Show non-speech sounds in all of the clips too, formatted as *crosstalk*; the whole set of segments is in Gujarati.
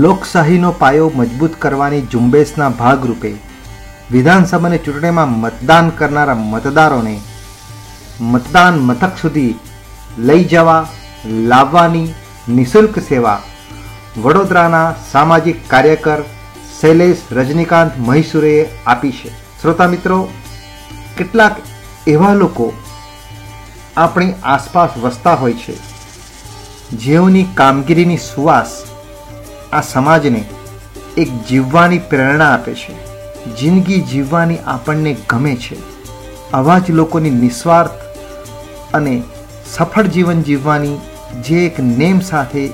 લોકશાહીનો પાયો મજબૂત કરવાની ઝુંબેશના ભાગરૂપે વિધાનસભાની ચૂંટણીમાં મતદાન કરનારા મતદારોને મતદાન મથક સુધી લઈ જવા, લાવવાની નિઃશુલ્ક સેવા વડોદરાના સામાજિક કાર્યકર શૈલેષ રજનીકાંત મહીસુરેએ આપી છે. શ્રોતા મિત્રો, કેટલાક એવા લોકો આપણી આસપાસ વસતા હોય છે જેઓની કામગીરીની સુવાસ આ સમાજને એક જીવવાની પ્રેરણા આપે છે. જિંદગી જીવવાની આપણને ગમે છે. આવા જ લોકોની નિસ્વાર્થ અને સફળ જીવન જીવવાની જે એક નેમ સાથે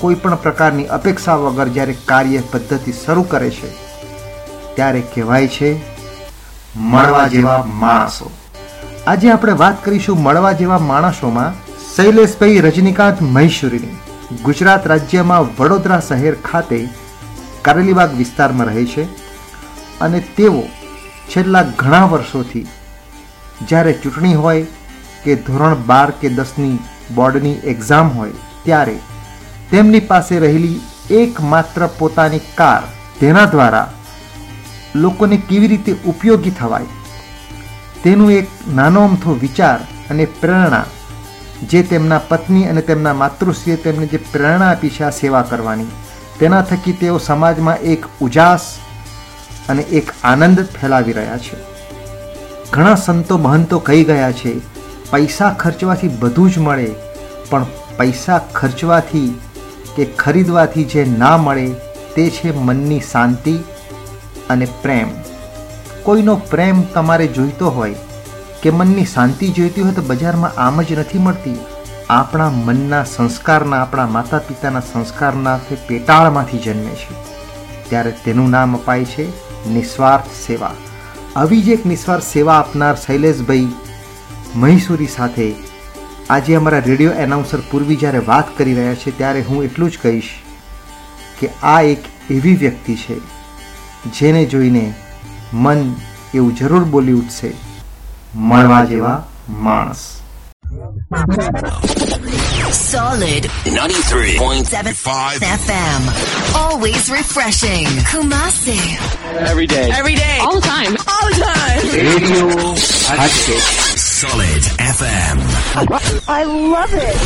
કોઈ પણ પ્રકારની અપેક્ષા વગર જ્યારે કાર્ય પદ્ધતિ શરૂ કરે છે, ત્યારે કહેવાય છે, મળવા જેવા માણસો. આજે આપણે વાત કરીશું મળવા જેવા માણસોમાં શૈલેષભાઈ રજનીકાંત મહેશ્વરીની. ગુજરાત રાજ્યમાં વડોદરા શહેર ખાતે કારેલીબાગ વિસ્તારમાં રહે છે અને તેઓ છેલ્લા ઘણા વર્ષોથી જ્યારે ચૂંટણી હોય કે ધોરણ બાર કે દસની બોર્ડની એક્ઝામ હોય ત્યારે તેમની પાસે રહેલી એકમાત્ર પોતાની કાર તેના દ્વારા લોકોને કેવી રીતે ઉપયોગી થવાય? તેનું એક નાનો અમથો વિચાર અને પ્રેરણા જે તેમના પત્ની અને તેમના માતૃશ્રીએ તેમને જે પ્રેરણા આપી છે આ સેવા કરવાની, તેના થકી તેઓ સમાજમાં એક ઉજાસ અને એક આનંદ ફેલાવી રહ્યા છે. ઘણા સંતો મહંતો કહી ગયા છે, પૈસા ખર્ચવાથી બધું જ મળે, પણ પૈસા ખર્ચવાથી કે ખરીદવાથી જે ના મળે, તે છે મનની શાંતિ અને પ્રેમ. કોઈનો પ્રેમ તમારે જોઈતો હોય કે મનની શાંતિ જોઈતી હોય તો બજારમાં આમ જ નથી મળતી. આપણા મનના સંસ્કારના, આપણા માતા પિતાના સંસ્કારના તે પેટાળમાંથી જન્મે છે. ત્યારે તેનું નામ અપાય છે નિસ્વાર્થ સેવા. આવી જ એક નિસ્વાર્થ સેવા આપનાર શૈલેષભાઈ મહીસુરી સાથે આજે અમારા રેડિયો એનાઉન્સર પૂર્વી જ્યારે વાત કરી રહ્યા છે ત્યારે હું એટલું જ કહીશ કે આ એક એવી વ્યક્તિ છે જેને જોઈને મન એવું જરૂર બોલી ઉઠશે. મળવા જેવા માણસ Solid 93.75 FM. Always refreshing. Kumasi. Every day. Every day. all the time. All the time. Radio હાટકે Solid FM. I love it.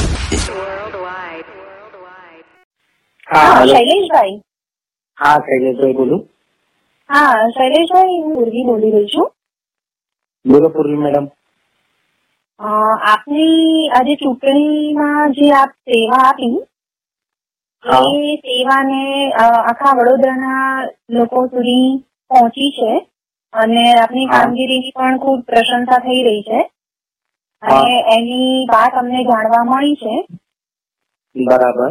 હા હા હેલો શૈલેષભાઈ હા શૈલેષભાઈ બોલું હા શૈલેષભાઈ હું ઉર્વી બોલી રહી છું બોલો પૂર્વી મેડમ. આપની આજે ચૂંટણીમાં જે આપ સેવા આપી એ સેવાને આખા વડોદરાના લોકો સુધી પહોંચી છે અને આપની કામગીરીની પણ ખૂબ પ્રશંસા થઈ રહી છે. અને એની વાત અમને જાણવા મળી છે. બરાબર.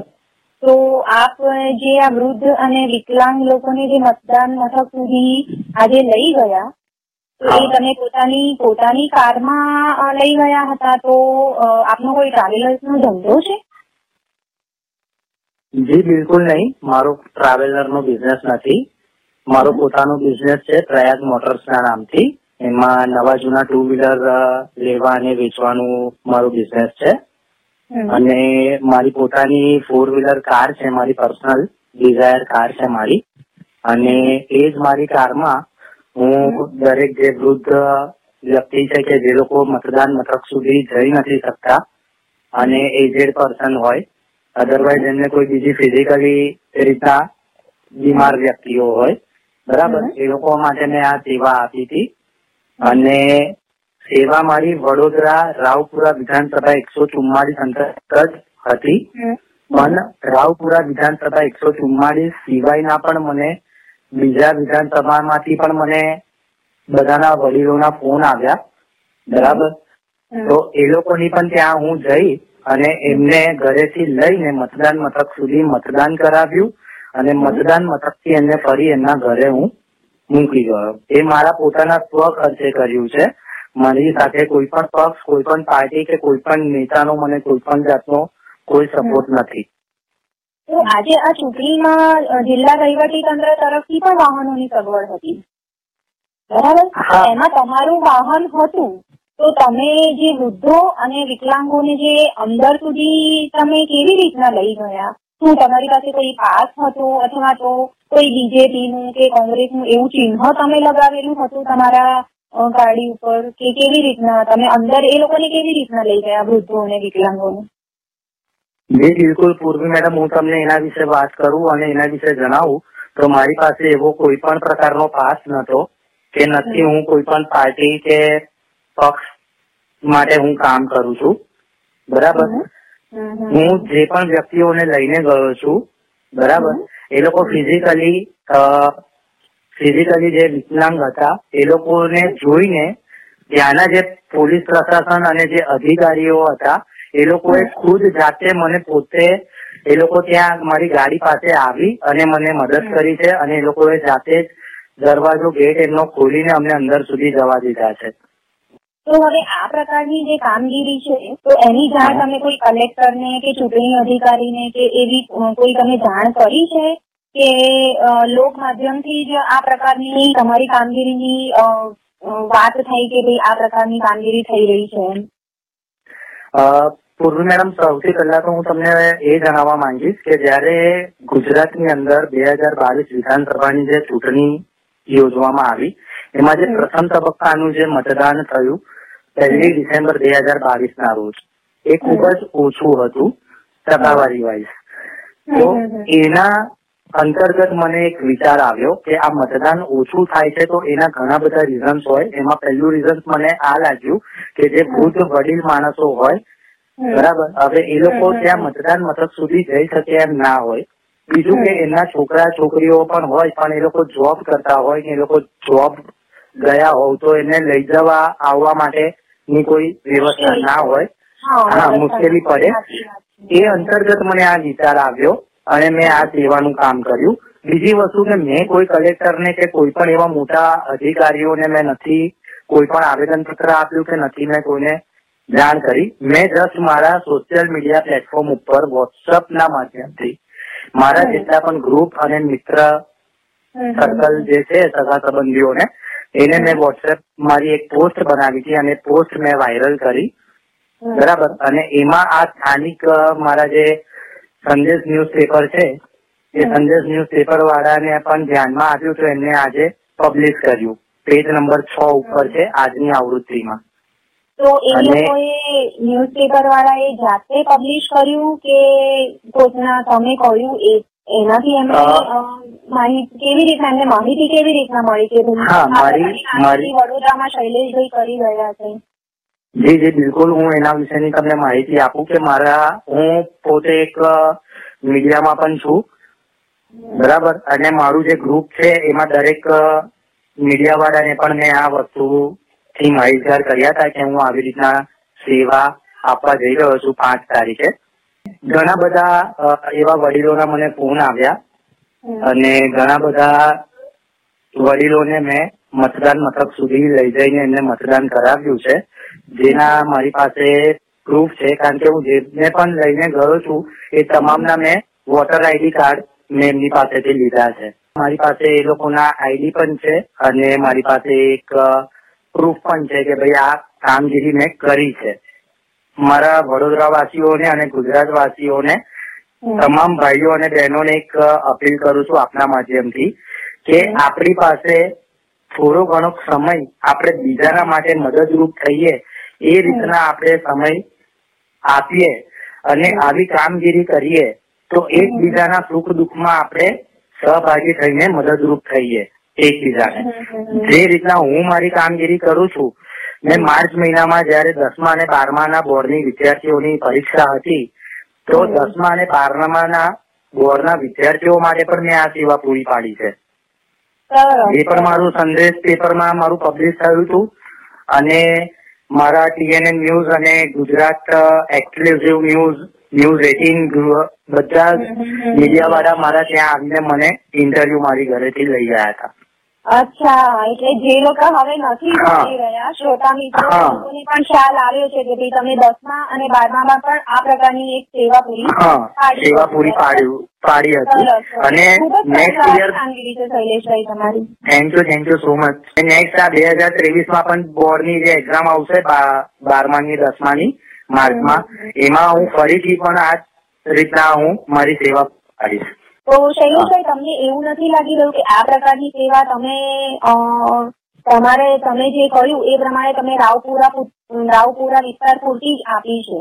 તો આપ જે આ વૃદ્ધ અને વિકલાંગ લોકોને જે મતદાન મથક સુધી આજે લઈ ગયા તો એ તમે પોતાની પોતાની કારમાં લઈ ગયા હતા તો આપનો કોઈ ટ્રાવેલર્સ નો ધંધો છે? જી બિલકુલ નહીં. મારો ટ્રાવેલર નો બિઝનેસ નથી. મારો પોતાનો બિઝનેસ છે પ્રયાગ મોટર્સ ના નામથી. એમાં નવા જૂના ટુ વ્હીલર લેવા અને વેચવાનું મારો બિઝનેસ છે. અને મારી પોતાની ફોર વ્હીલર કાર છે મારી પર્સનલ ડિઝાયર કાર છે મારી. અને એ જ મારી કારમાં હું દરેક જે વૃદ્ધ વ્યક્તિ છે કે જે લોકો મતદાન મથક સુધી જઈ નથી શકતા અને એજેડ પર્સન હોય અધરવાઇઝ એમને કોઈ બીજી ફિઝિકલી રીતના બીમાર વ્યક્તિઓ હોય બરાબર? એ લોકો માટે મેં આ સેવા આપી હતી. અને સેવા મારી વડોદરા રાવપુરા વિધાનસભા એકસો ચુમ્માલીસ અંતર્ગત હતી. પણ રાવપુરા વિધાનસભા એકસો ચુમ્માલીસ સિવાયના પણ મને બીજા વિધાનસભામાંથી પણ મને બધાના વડીલોના ફોન આવ્યા. બરાબર? તો એ લોકોની પણ ત્યાં હું જઈ અને એમને ઘરેથી લઈને મતદાન મથક સુધી મતદાન કરાવ્યું અને મતદાન મથકથી એમને ફરી એમના ઘરે હું મૂકી ગયો. એ મારા પોતાના સ્વ ખર્ચે કર્યું છે. મારી સાથે કોઈ પણ પક્ષ કોઈ પણ પાર્ટી કે કોઈ પણ નેતાનો મને કોઈ પણ જાતનો કોઈ સપોર્ટ નથી. તો આજે આ ચૂંટણીમાં જિલ્લા વહીવટી તંત્ર તરફથી પણ વાહનોની સગવડ હતી. બરાબર? એમાં તમારું વાહન હતું તો તમે જે વૃદ્ધો અને વિકલાંગોને જે અંદર સુધી તમે કેવી રીતના લઈ ગયા? શું તમારી પાસે કોઈ પાસ હતો અથવા તો કોઈ બીજેપી નું કે કોંગ્રેસનું એવું ચિહ્ન તમે લગાવેલું હતું તમારા ગાડી ઉપર? કે કેવી રીતના તમે અંદર એ લોકોને કેવી રીતના લઈ ગયા વૃદ્ધો અને વિકલાંગોને? જી બિલકુલ પૂર્વી મેડમ હું તમને એના વિશે વાત કરું અને એના વિશે જણાવું. તો મારી પાસે એવો કોઈ પણ પ્રકારનો પાસ નતો કે નથી હું કોઈ પણ પાર્ટી કે પક્ષ માટે હું કામ કરું છું. બરાબર. હું જે પણ વ્યક્તિઓને લઈને ગયો છું બરાબર? એ લોકો ફિઝિકલી ફિઝિકલી જે વિકલાંગ હતા એ લોકોને જોઈને ત્યાંના જે પોલીસ પ્રશાસન અને જે અધિકારીઓ હતા એ લોકોએ ખુદ જાતે મને પોતે એ લોકો ત્યાં મારી ગાડી પાસે આવી અને મને મદદ કરી છે અને એ લોકોએ જાતે જ દરવાજો ગેટ એમનો ખોલીને અમને અંદર સુધી જવા દીધા છે. તો હવે આ પ્રકારની જે કામગીરી છે તો એની જાણ તમે કોઈ કલેક્ટરને કે ચૂંટણી અધિકારીને કે એવી કોઈ તમે જાણ કરી છે કે લોક માધ્યમથી જ આ પ્રકારની તમારી કામગીરીની વાત થઈ કે ભાઈ આ પ્રકારની કામગીરી થઈ રહી છે એમ? પૂર્વી મેડમ સૌથી પહેલા તો હું તમને એ જણાવવા માંગીશ કે જ્યારે ગુજરાતની અંદર બે હજાર બાવીસ વિધાનસભાની જે ચૂંટણી યોજવામાં આવી એમાં જે પ્રથમ તબક્કાનું જે મતદાન થયું પહેલી ડિસેમ્બર બે હજાર બાવીસ ના રોજ એ ખૂબ જ ઓછું હતું ટકાવારી વાઇઝ તો. એના અંતર્ગત મને એક વિચાર આવ્યો કે આ મતદાન ઓછું થાય છે તો એના ઘણા બધા રીઝન્સ હોય. એમાં પહેલું રીઝન્સ મને આ લાગ્યું કે જે વૃદ્ધ વડીલ માણસો હોય બરાબર? હવે એ લોકો ત્યાં મતદાન મથક સુધી જઈ શકે એમ ના હોય. બીજું કે એમના છોકરા છોકરીઓ પણ હોય પણ એ લોકો જોબ કરતા હોય કે એ લોકો જોબ ગયા હોવ તો એને લઈ જવા આવવા માટેની કોઈ વ્યવસ્થા ના હોય. હા, મુશ્કેલી પડે. એ અંતર્ગત મને આ વિચાર આવ્યો અને મેં આ સેવાનું કામ કર્યું. બીજી વસ્તુ કે મેં કોઈ કલેક્ટરને કે કોઈ પણ એવા મોટા અધિકારીઓને મેં નથી કોઈ પણ આવેદન પત્ર આપ્યું કે નથી મેં કોઈને જાણ કરી. મેં જસ્ટ મારા સોશિયલ મીડિયા પ્લેટફોર્મ ઉપર વોટ્સઅપ ના માધ્યમથી મારા જેટલા પણ ગ્રુપ અને મિત્ર. સર્કલ જે છે સગા સંબંધીઓને એને મેં વોટ્સએપ મારી એક પોસ્ટ બનાવી હતી અને પોસ્ટ મેં વાયરલ કરી. બરાબર? અને એમાં આ સ્થાનિક મારા જે સંદેશ ન્યૂઝપેપર છે. એ સંદેશ ન્યૂઝ ન્યૂઝપેપર વાળાને પણ ધ્યાનમાં આવ્યું તો એમને આજે પબ્લિશ કર્યું. પેજ નંબર છ ઉપર છે આજની આવૃત્તિમાં. તો એ ન્યૂઝ પેપર વાળા એ જાતે પબ્લિશ કર્યું કે કોઈકના તમે કહ્યું એ એનાથી એમને માહિતી કેવી રીતના એમને માહિતી કેવી રીતના મળી કે વડોદરામાં શૈલેષભાઈ કરી રહ્યા છે? જી જી, બિલકુલ. હું એના વિશેની તમને માહિતી આપું કે મારા, હું પોતે એક મીડિયામાં પણ છું. બરાબર? અને મારું જે ગ્રુપ છે, એમાં દરેક મીડિયા વાળાને પણ મેં આ વસ્તુ થી માહિતગાર કર્યા હતા કે હું આવી રીતના સેવા આપવા જઈ રહ્યો છું પાંચ તારીખે. ઘણા બધા એવા વડીલોના મને ફોન આવ્યા. અને ઘણા બધા વડીલોને મેં મતદાન મથક સુધી લઈ જઈને એમને મતદાન કરાવ્યું છે. જેના મારી પાસે પ્રૂફ છે, કારણ કે હું જેને પણ લઈને ગયો છું, એ તમામના મેં વોટર આઈડી કાર્ડ મેં એમની પાસેથી લીધા છે. મારી પાસે એ લોકોના આઈડી પણ છે અને મારી પાસે એક પ્રૂફ પણ છે કે ભાઈ આ કામગીરી મેં કરી છે. મારા વડોદરા વાસીઓને અને ગુજરાત વાસીઓને તમામ ભાઈઓ અને બહેનોને એક અપીલ કરું છું આપના માધ્યમથી કે આપણી પાસે થોડો ઘણો સમય આપણે બીજાના માટે મદદરૂપ થઈએ એ રીતના આપણે સમય આપીએ અને આવી કામગીરી કરીએ તો એકબીજાના સુખ દુઃખમાં આપણે સહભાગી થઈને મદદરૂપ થઈએ એકબીજાને. જે રીતના હું મારી કામગીરી કરું છું મેં માર્ચ મહિનામાં જયારે દસમા અને બારમાના બોર્ડની વિદ્યાર્થીઓની પરીક્ષા હતી તો દસમા અને બારમાના બોર્ડના વિદ્યાર્થીઓ માટે પણ મેં આ સેવા પૂરી પાડી છે. એ પણ મારું સંદેશ પેપરમાં મારું પબ્લિશ થયું હતું. અને મારા ટીએનએન ન્યૂઝ અને Gujarat exclusive news news eighteen બધા મીડિયા વાળા મારા ત્યાં આવીને મને ઇન્ટરવ્યુ મારી ઘરેથી લઈ ગયા હતા. અચ્છા એટલે જે લોકો હવે નથી ભણી રહ્યા શ્રોતા મિત્રો પણ ખ્યાલ આવ્યો છે કે ભાઈ તમે દસમા અને બારમામાં પણ આ પ્રકારની એક સેવા પૂરી સેવા પૂરી પાડ્યું પાડી હતી. અને નેક્સ્ટ યર શૈલેષભાઈ તમારી. Thank you thank you so much next આ બે હજાર ત્રેવીસમાં પણ બોર્ડની જે એક્ઝામ આવશે બા- બારમાની દસમાની માર્ચમાં એમાં હું ફરીથી પણ આ રીતના હું મારી સેવા કરીશ તો શૈલેષભાઈ તમને એવું નથી લાગી રહ્યું કે આ પ્રકારની સેવા તમે તમારે તમે જે કહ્યું એ પ્રમાણે તમે રાવપુરા રાવપુરા વિસ્તાર પૂરતી જ આપી છે.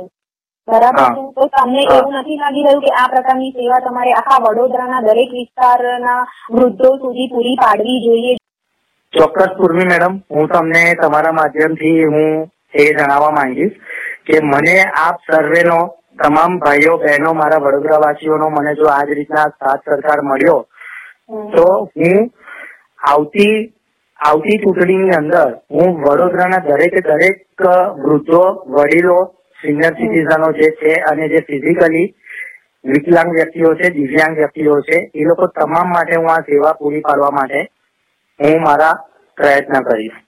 બરાબર તો તમને એવું નથી લાગી રહ્યું કે આ પ્રકારની સેવા તમારે આખા વડોદરાના દરેક વિસ્તારના વૃદ્ધો સુધી પૂરી પાડવી જોઈએ? ચોક્કસ પૂર્વી મેડમ હું તમને તમારા માધ્યમથી હું એ જણાવવા માંગીશ કે મને આપ સર્વેનો તમામ ભાઈઓ બહેનો મારા વડોદરા વાસીઓનો મને જો આ જ રીતના સાથ સરકાર મળ્યો તો હું આવતી આવતી ચૂંટણીની અંદર હું વડોદરાના દરેકે દરેક વૃદ્ધો વડીલો સિનિયર સિટીઝનો જે છે અને જે ફિઝિકલી વિકલાંગ વ્યક્તિઓ છે દિવ્યાંગ વ્યક્તિઓ છે એ લોકો તમામ માટે હું આ સેવા પૂરી પાડવા માટે હું મારા પ્રયત્ન કરીશ.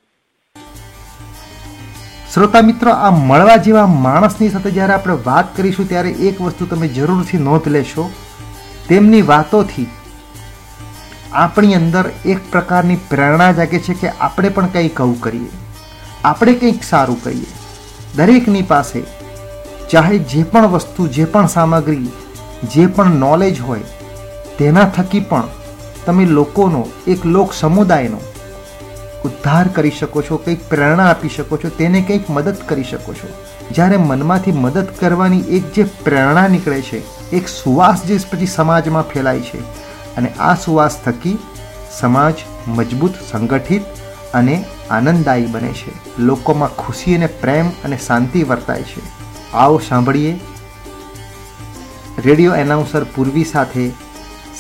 શ્રોતા મિત્રો, આ મળવા જેવા માણસની સાથે જ્યારે આપણે વાત કરીશું, ત્યારે એક વસ્તુ તમે જરૂરથી નોંધ લેશો. તેમની વાતોથી આપણી અંદર એક પ્રકારની પ્રેરણા જાગે છે કે આપણે પણ કંઈક આવું કરીએ. આપણે કંઈક સારું કરીએ. દરેકની પાસે ચાહે જે પણ વસ્તુ, જે પણ સામગ્રી, જે પણ નોલેજ હોય, તેના થકી પણ તમે લોકોનો, એક લોક સમુદાયનો ઉદ્ધાર કરી શકો છો, કંઈક પ્રેરણા આપી શકો છો, તેને કંઈક મદદ કરી શકો છો. જ્યારે મનમાંથી મદદ કરવાની એક જે પ્રેરણા નીકળે છે, એક સુવાસ જે પછી સમાજમાં ફેલાય છે. અને આ સુવાસ થકી સમાજ મજબૂત, સંગઠિત અને આનંદદાયી બને છે. લોકોમાં ખુશી અને પ્રેમ અને શાંતિ વર્તાય છે. આવો સાંભળીએ રેડિયો એનાઉન્સર પૂર્વી સાથે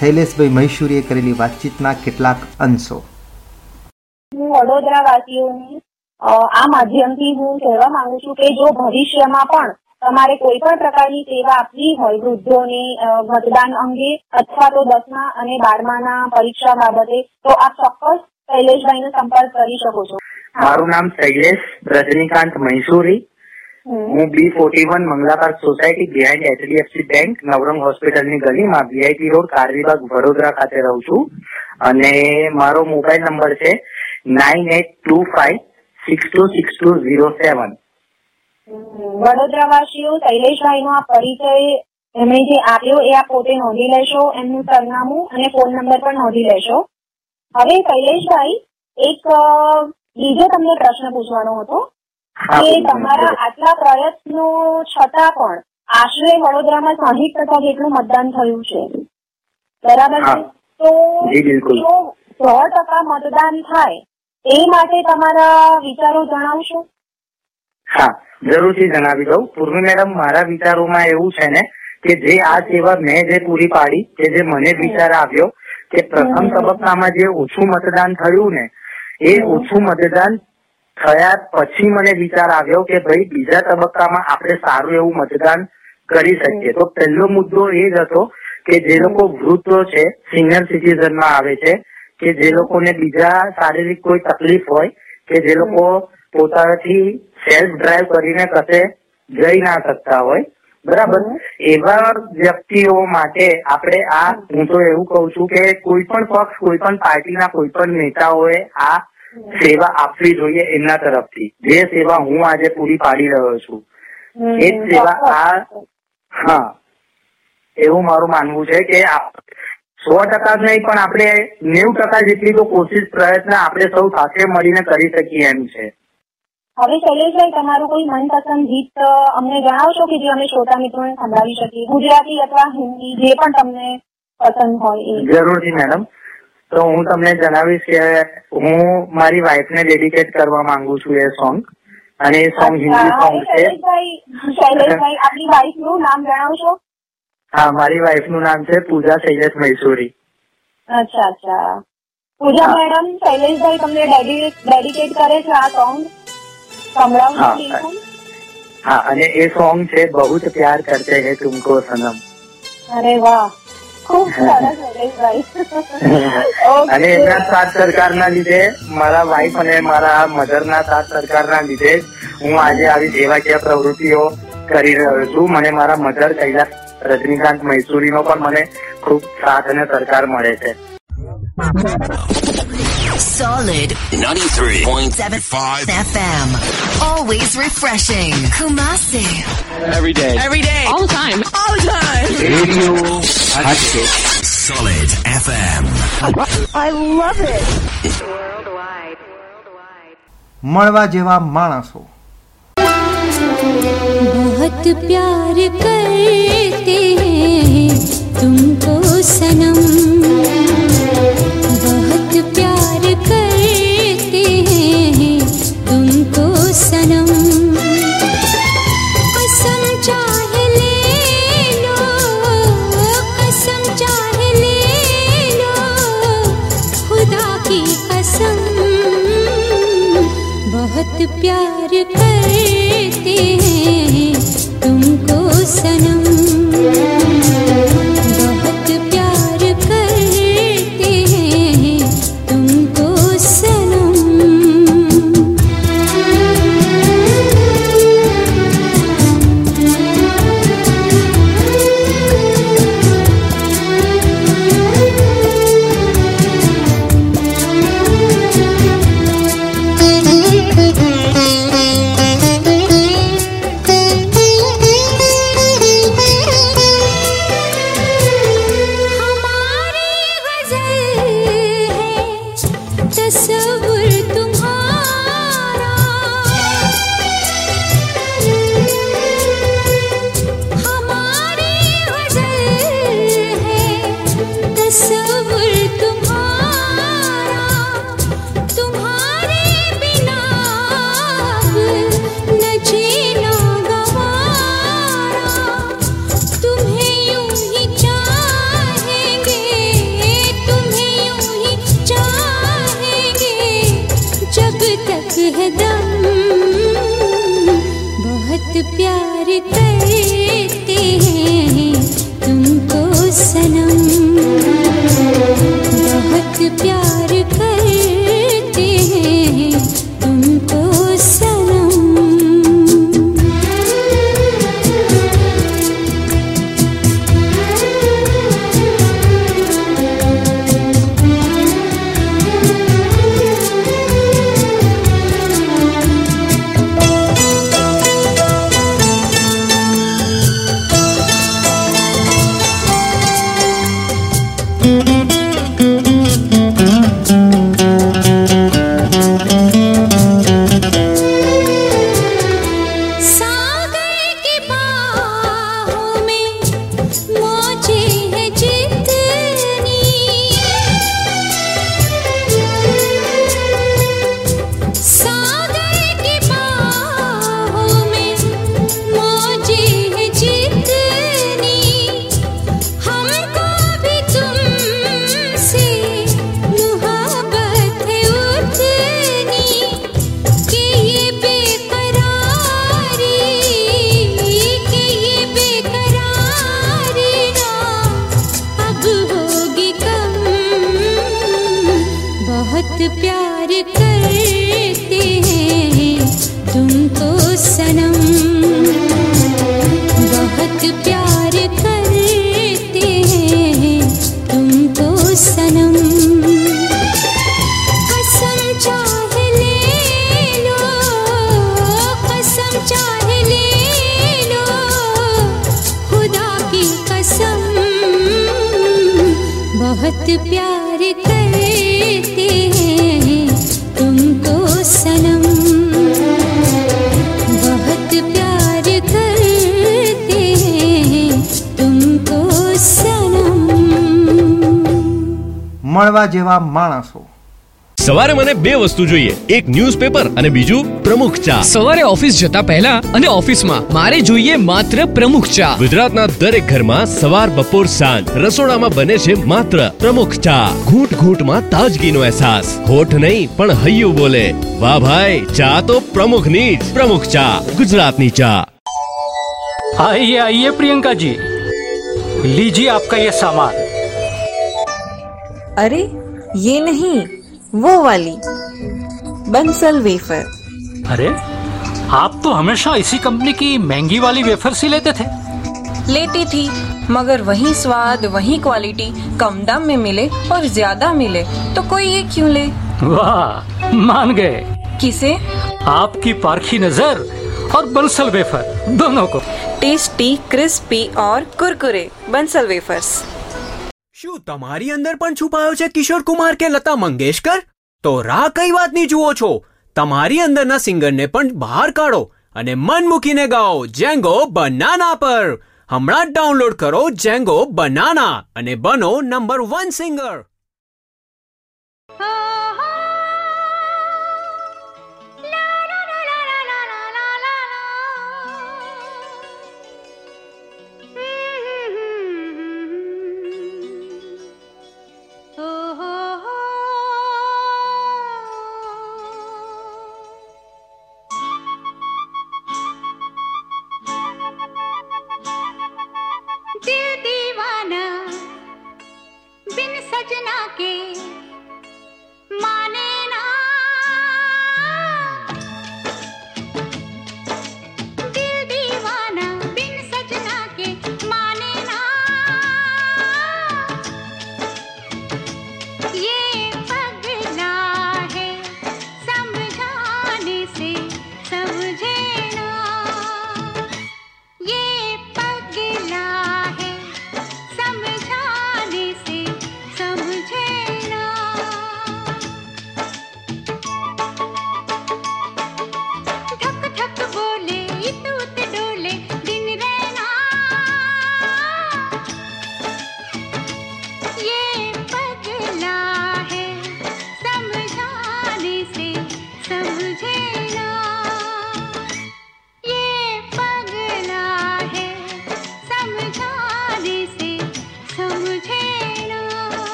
શૈલેષભાઈ મૈસુરીએ કરેલી વાતચીતના કેટલાક અંશો. હું વડોદરા વાસીઓને આ માધ્યમથી હું કહેવા માંગુ છું કે જો ભવિષ્યમાં પણ તમારે કોઈ પણ પ્રકારની સેવા આપવી હોય વૃદ્ધોને મતદાન અંગે અથવા તો દસમા અને બારમાના પરીક્ષા બાબતે તો આપ ચોક્કસ શૈલેષભાઈનો સંપર્ક કરી શકો છો. મારું નામ શૈલેષ રજનીકાંત મૈસુરી. હું B forty one Mangala society behind HDFC bank Navrang હોસ્પિટલની ગલીમાં વીઆઈપી રોડ કારવીબાગ વડોદરા ખાતે રહું છું. અને મારો મોબાઈલ નંબર છે nine eight two five six two six two zero seven વડોદરાવાસીઓ શૈલેષભાઈનો આ પરિચય એમણે જે આપ્યો એ આપ પોતે નોંધી લેશો એમનું સરનામું અને ફોન નંબર પણ નોંધી લેશો હવે શૈલેષભાઈ એક બીજો તમને પ્રશ્ન પૂછવાનો હતો કે તમારા આટલા પ્રયત્નો છતાં પણ આશરે વડોદરામાં સાહીઠ ટકા જેટલું મતદાન થયું છે બરાબર છે તો સો ટકા મતદાન થાય એ માટે તમારા વિચારો જણાવશો? હા જરૂરથી જણાવી દઉં. પૂર્વી મેડમ મારા વિચારોમાં એવું છે ને કે જે આ સેવા મેં જે પૂરી પાડી કે જે મને વિચાર આવ્યો કે પ્રથમ તબક્કામાં જે ઓછું મતદાન થયું ને એ ઓછું મતદાન થયા પછી મને વિચાર આવ્યો કે ભાઈ બીજા તબક્કામાં આપણે સારું એવું મતદાન કરી શકીએ. તો પહેલો મુદ્દો એ જ હતો કે જે લોકો વૃદ્ધો છે સિનિયર સિટીઝનમાં આવે છે કે જે લોકોને બીજા શારીરિક કોઈ તકલીફ હોય કે જે લોકો પોતાથી સેલ્ફ ડ્રાઈવ કરીને કશે જઈ ના શકતા હોય બરાબર? એવા વ્યક્તિઓ માટે આપણે આ હું તો એવું કઉ છું કે કોઈ પણ પક્ષ કોઈ પણ પાર્ટીના કોઈ પણ નેતાઓએ આ સેવા આપવી જોઈએ એમના તરફથી. જે સેવા હું આજે પૂરી પાડી રહ્યો છું એ જ સેવા આ હા એવું મારું માનવું છે કે સો ટકા જ નહીં પણ આપણે નેવું ટકા જેટલી તો કોશિશ પ્રયત્ન આપણે સૌ સાથે મળીને કરી શકીએ એમ છે. હવે શૈલેષભાઈ તમારું કોઈ મનપસંદ ગીત અમને જણાવશો કે જે અમે શ્રોતા મિત્રોને સંભળાવી શકીએ? ગુજરાતી અથવા હિન્દી જે પણ તમને પસંદ હોય એ. જરૂરથી મેડમ. તો હું તમને જણાવીશ કે હું મારી વાઇફને ડેડિકેટ કરવા માંગુ છું એ સોંગ. અને એ સોંગ હિન્દી સોંગ છે. શૈલેષભાઈ આપણી આપની નું નામ જણાવશો? હા મારી વાઇફનું નામ છે પૂજા શૈલેષ મૈસુરી. અચ્છા અચ્છા. પૂજા મેડમ શૈલેષભાઈ તમને ડેડિકેટ કરે છે આ સોંગ હા. અને એ સોંગ છે બહુત પ્યાર કરતે હે તુમકો સનમ. અરે વાહ. *laughs* અને એમના સાથ સરકારના લીધે મારા વાઇફ અને મારા મધરના સાથ સરકારના લીધે હું આજે આવી સેવાકીય પ્રવૃત્તિઓ કરી રહ્યો છું. મને મારા મધર કૈલાસ રજનીકાંત મૈસુરીનો પણ મને ખૂબ સાથ અને સરકાર મળે છે Solid 93.75 FM. Always refreshing. Kumasi. Every day. Every day. All the time. All the time. Radio Hatkesh Solid FM. મળવા જેવા માણસો बहुत प्यार करते हैं तुमको सनम बहुत प्यार करते हैं तुमको सनम कसम चाहे ले लो कसम चाहे ले लो खुदा की कसम बहुत प्यार करते हैं सनम મળવા જેવા માણસો. સવારે મને બે વસ્તુ જોઈએ. એક ન્યૂઝપેપર અને બીજું પ્રમુખ ચા. સવારે ઓફિસ જતા પહેલા અને ઓફિસમાં મારે જોઈએ માત્ર પ્રમુખ ચા. ગુજરાતના દરેક ઘરમાં સવાર બપોર સાંજ. રસોડામાં બને છે માત્ર પ્રમુખ ચા. ઘૂંટ ઘૂંટમાં તાજગીનો અહેસાસ. હોઠ નહીં પણ હૈયું બોલે. વાહ ભાઈ ચા તો પ્રમુખની જ. પ્રમુખ ચા ગુજરાતની ચા. આઈએ આઈએ પ્રિયંકાજી. લીજી આપકા યે સામાન. अरे ये नहीं वो वाली। बंसल वेफर। अरे आप तो हमेशा इसी कंपनी की महँगी वाली वेफर सी लेते थे। लेती थी मगर वही स्वाद वही क्वालिटी कम दाम में मिले और ज़्यादा मिले तो कोई ये क्यों ले? वाह मान गए। किसे? आपकी पारखी नज़र और बंसल वेफर दोनों को। टेस्टी क्रिस्पी और कुरकुरे बंसल वेफर्स। શું તમારી અંદર પણ છુપાયો છે કિશોર કુમાર કે લતા મંગેશકર? તો રાહ કઈ વાતની જુઓ છો? તમારી અંદરના સિંગરને પણ બહાર કાઢો અને મન મૂકીને ગાઓ જેંગો બનાના પર. હમણાં ડાઉનલોડ કરો જેંગો બનાના અને બનો નંબર વન સિંગર.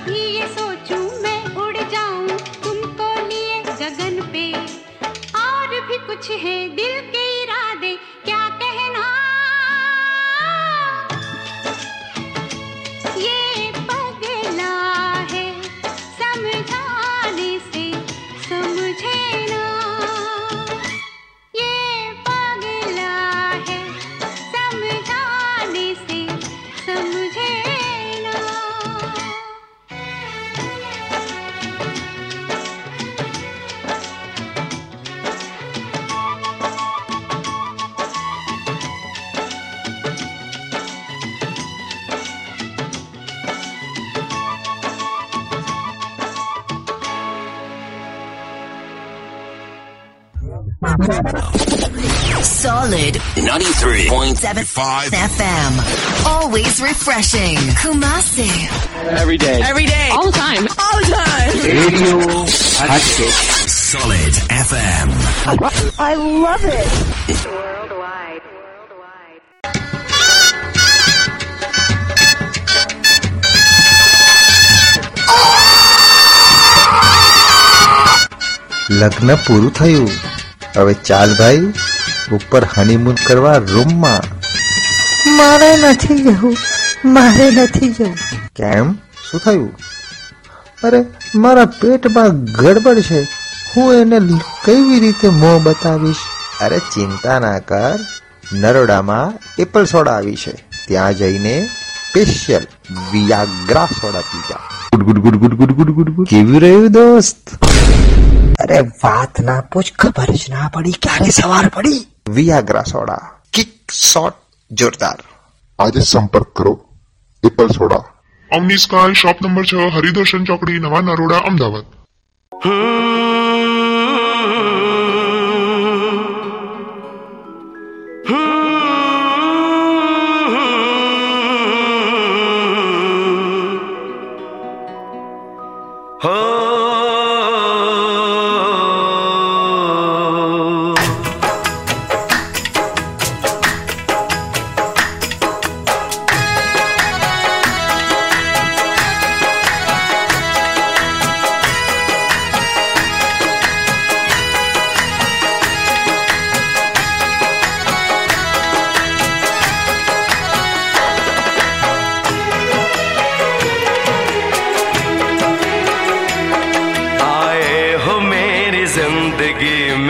कभी ये सोचूं मैं उड़ जाऊं तुमको लिए गगन पे और भी कुछ है दिल के Solid 93.75 FM. Always refreshing. Kumasi. Every day. Every day. All the time. All the time. Radio Solid FM. I love it. લગ્ન પૂરું થયું હવે ચાલ ભાઈ ઉપર હનીમૂન કરવા રૂમમાં મારે નથી જવું. મારે નથી જવું. કેમ? શું થયું? અરે મારા પેટમાં ગડબડ છે. હું એને કેવી રીતે મોં બતાવીશ? અરે ચિંતા ના કર. નરોડામાં એપલ સોડા આવી છે. ત્યાં જઈને special Viagra soda pizza good good good good good good good. કેવું રહ્યું દોસ્ત? અરે વાત ના પૂછ ખબર જ ના પડી. ક્યારે સવાર પડી? વિયાગ્રા સોડા કિક શોટ જોરદાર આજે સંપર્ક કરો. Apple soda Avani sky shop number છ હરિદર્શન ચોકડી નવા નરોડા અમદાવાદ.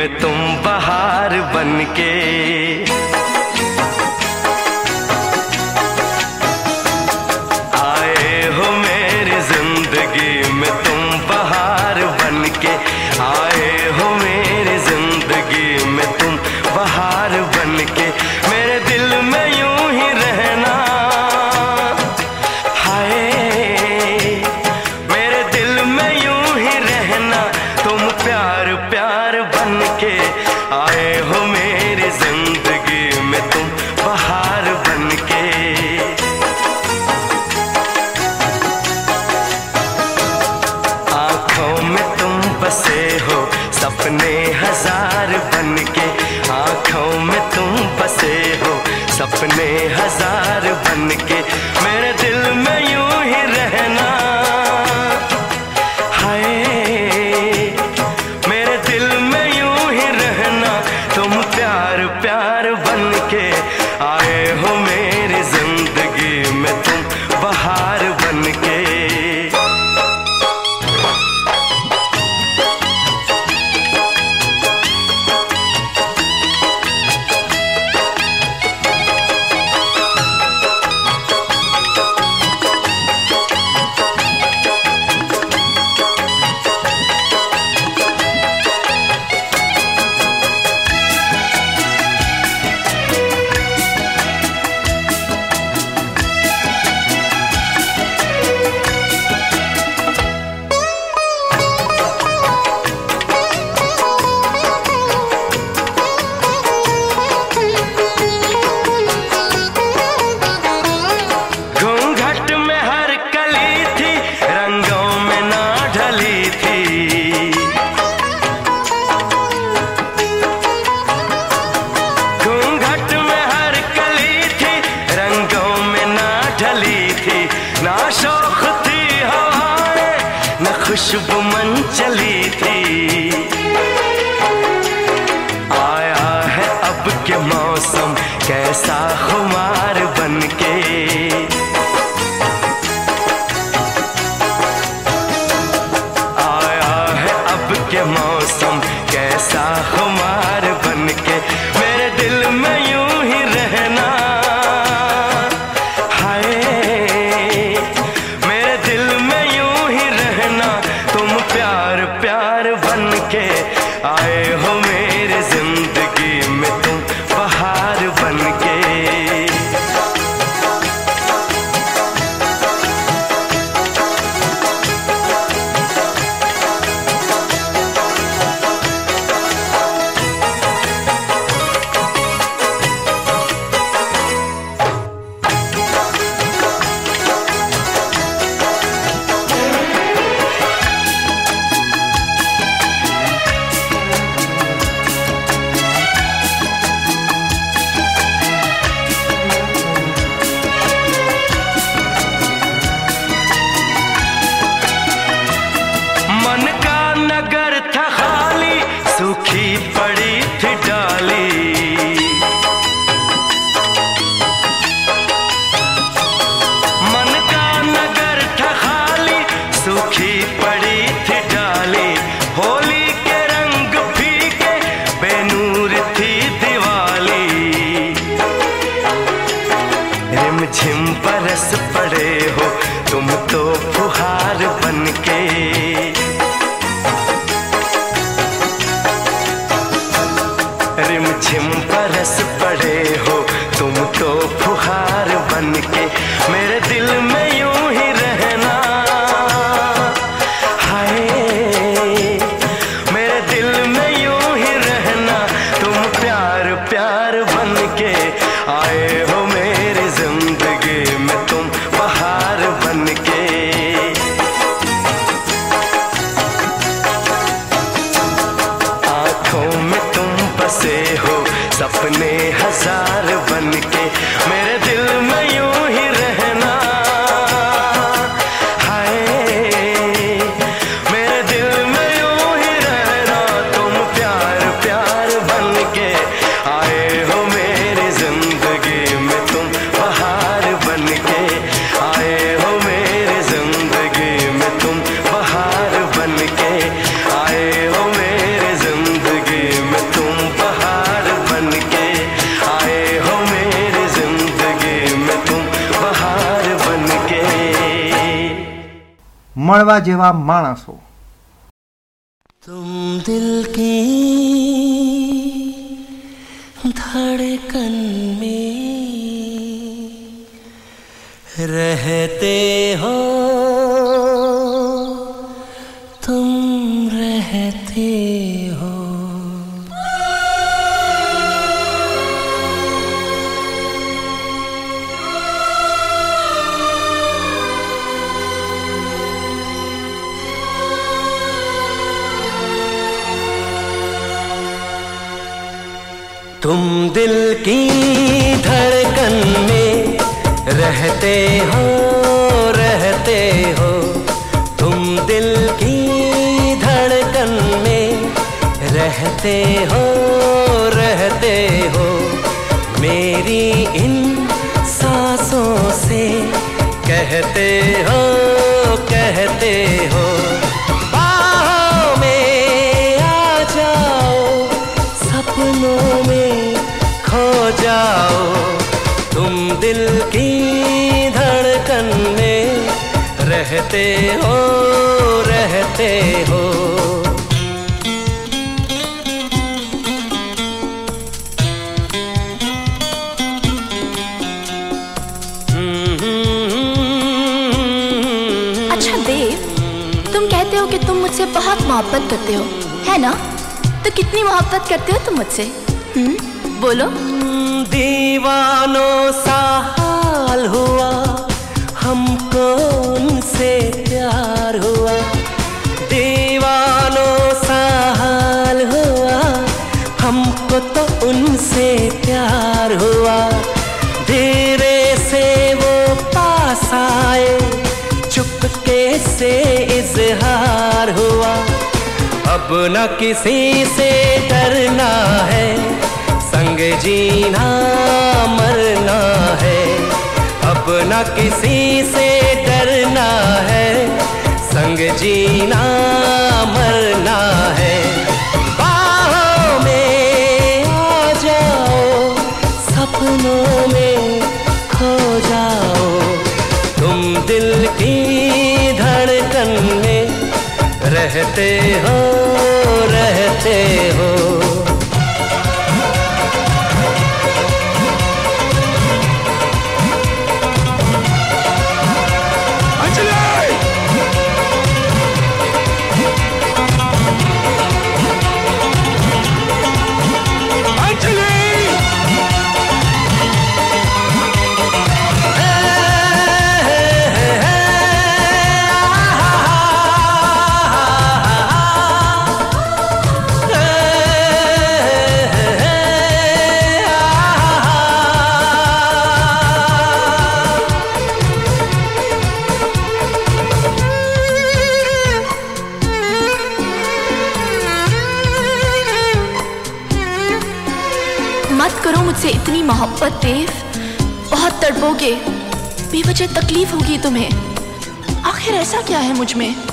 में तुम बहार बन बन के મળવા જેવા માણસો તુમ દિલ કી ધડકન મે રહેતે હો दिल की धड़कन में रहते हो रहते हो। तुम दिल की धड़कन में रहते हो रहते हो। मेरी इन सांसों से कहते हो दिल की धड़कन में रहते हो रहते हो। अच्छा देव, तुम कहते हो कि तुम मुझसे बहुत मोहब्बत करते हो, है ना? तो कितनी मोहब्बत करते हो तुम मुझसे? हम्म बोलो। दीवानों सा हाल हुआ हमको उनसे प्यार हुआ? दीवानों सा हाल हुआ, हमको तो उनसे प्यार हुआ। धीरे से वो पास आए, चुपके से इजहार हुआ। अब न किसी से डरना है संग जीना मरना है। अब न किसी से डरना है। संग जीना मरना है। बाहों में आ जाओ, सपनों है मुझ में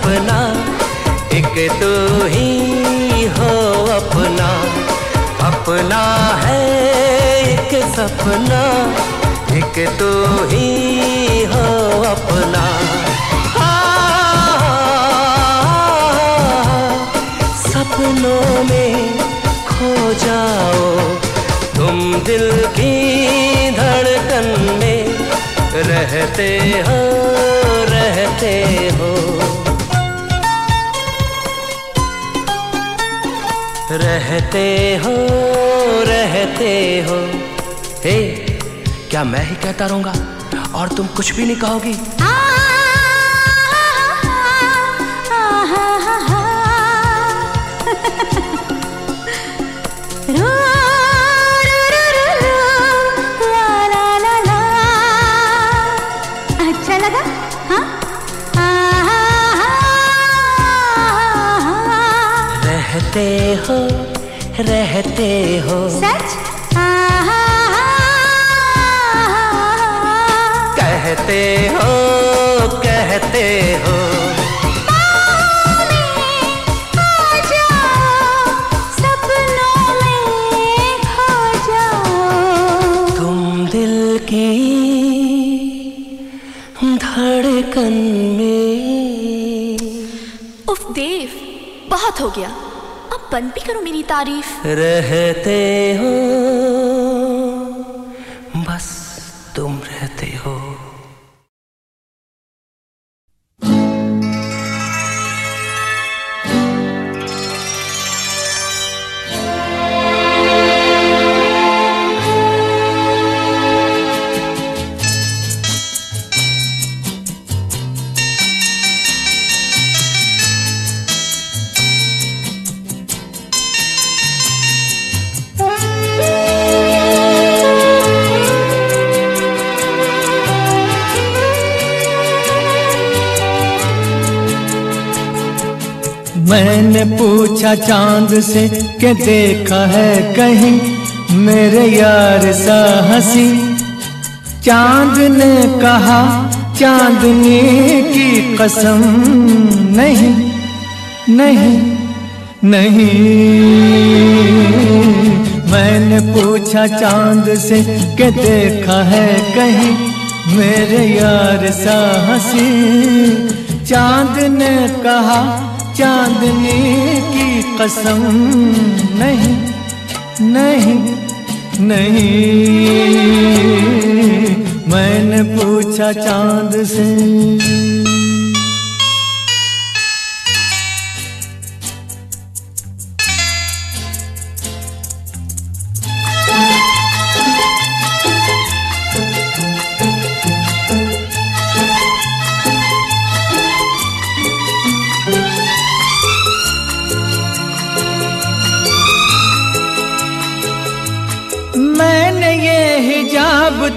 सपना एक तो ही हो अपना। अपना है एक सपना, एक तो ही हो अपना। सपनों में खो जाओ, तुम दिल की धड़कन में रहते हो रहते हो। रहते हो रहते हो हे क्या मैं ही कहता रहूंगा और तुम कुछ भी नहीं कहोगी अच्छा हँसते हो रहते हो। सच? आहा, कहते हो कहते हो। धड़कन में। उफ देव बहुत हो गया। बंद भी करो मेरी तारीफ रहते हो पूछा चाँद से कि देखा है कहीं? मेरे यार सा हँसी। चाँद ने कहा चांदनी की कसम नहीं नहीं नहीं। मैंने पूछा चाँद से कि देखा है कहीं? मेरे यार सा हँसी। चाँद ने कहा चांदनी की कसम नहीं नहीं नहीं मैंने पूछा चांद से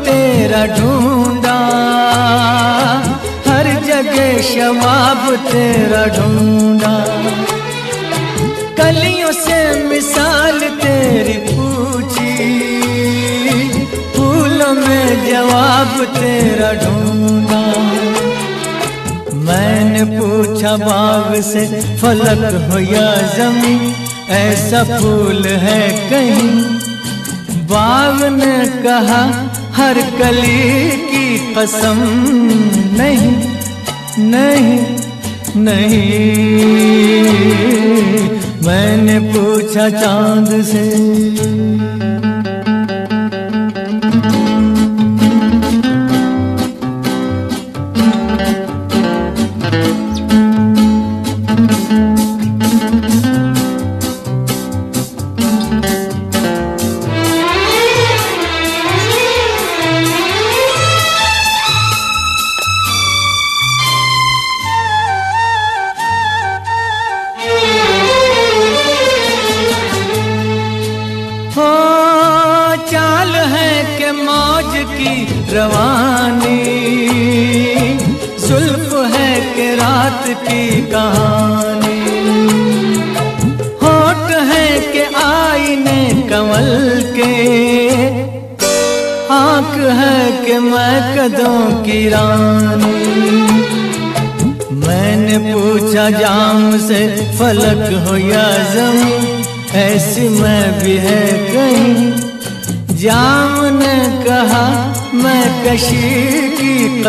तेरा ढूंढा। हर जगह शवाब तेरा ढूंढा। कलियों से मिसाल तेरी पूछी। फूलों में जवाब तेरा ढूंढा। मैंने पूछा, बाग से फलक हो या जमी ऐसा फूल है कहीं? बाग ने कहा हर कली की कसम नहीं नहीं नहीं। मैंने पूछा चाँद से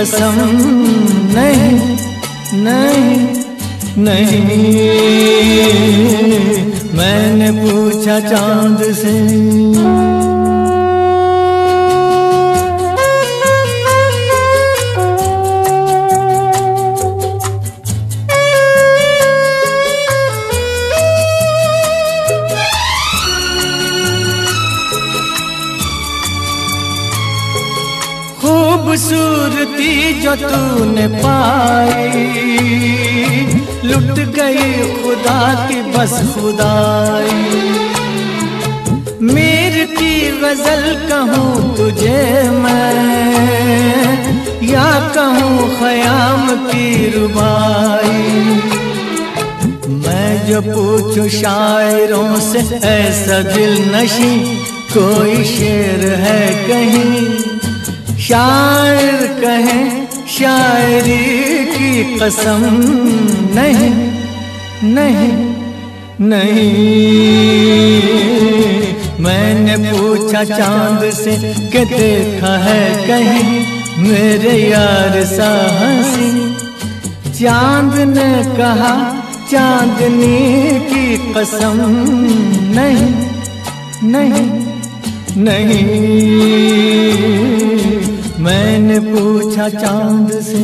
कसम खूबसूरती जो तूने पाई। लुट गई खुदा की बस खुदाई। मीर की गज़ल कहूँ तुझे मैं, या कहूँ खयाम की रुबाई। मैं जो पूछूँ शायरों से, ऐसा दिल नशी, कोई शेर है कहीं। शायर कहे, शायरी की कसम नहीं नहीं नहीं। मैंने पूछा, चाँद से कि देखा है कहीं? मेरे यार सा। चाँद ने कहा, चांदनी की कसम नहीं नहीं नहीं। मैंने पूछा चांद से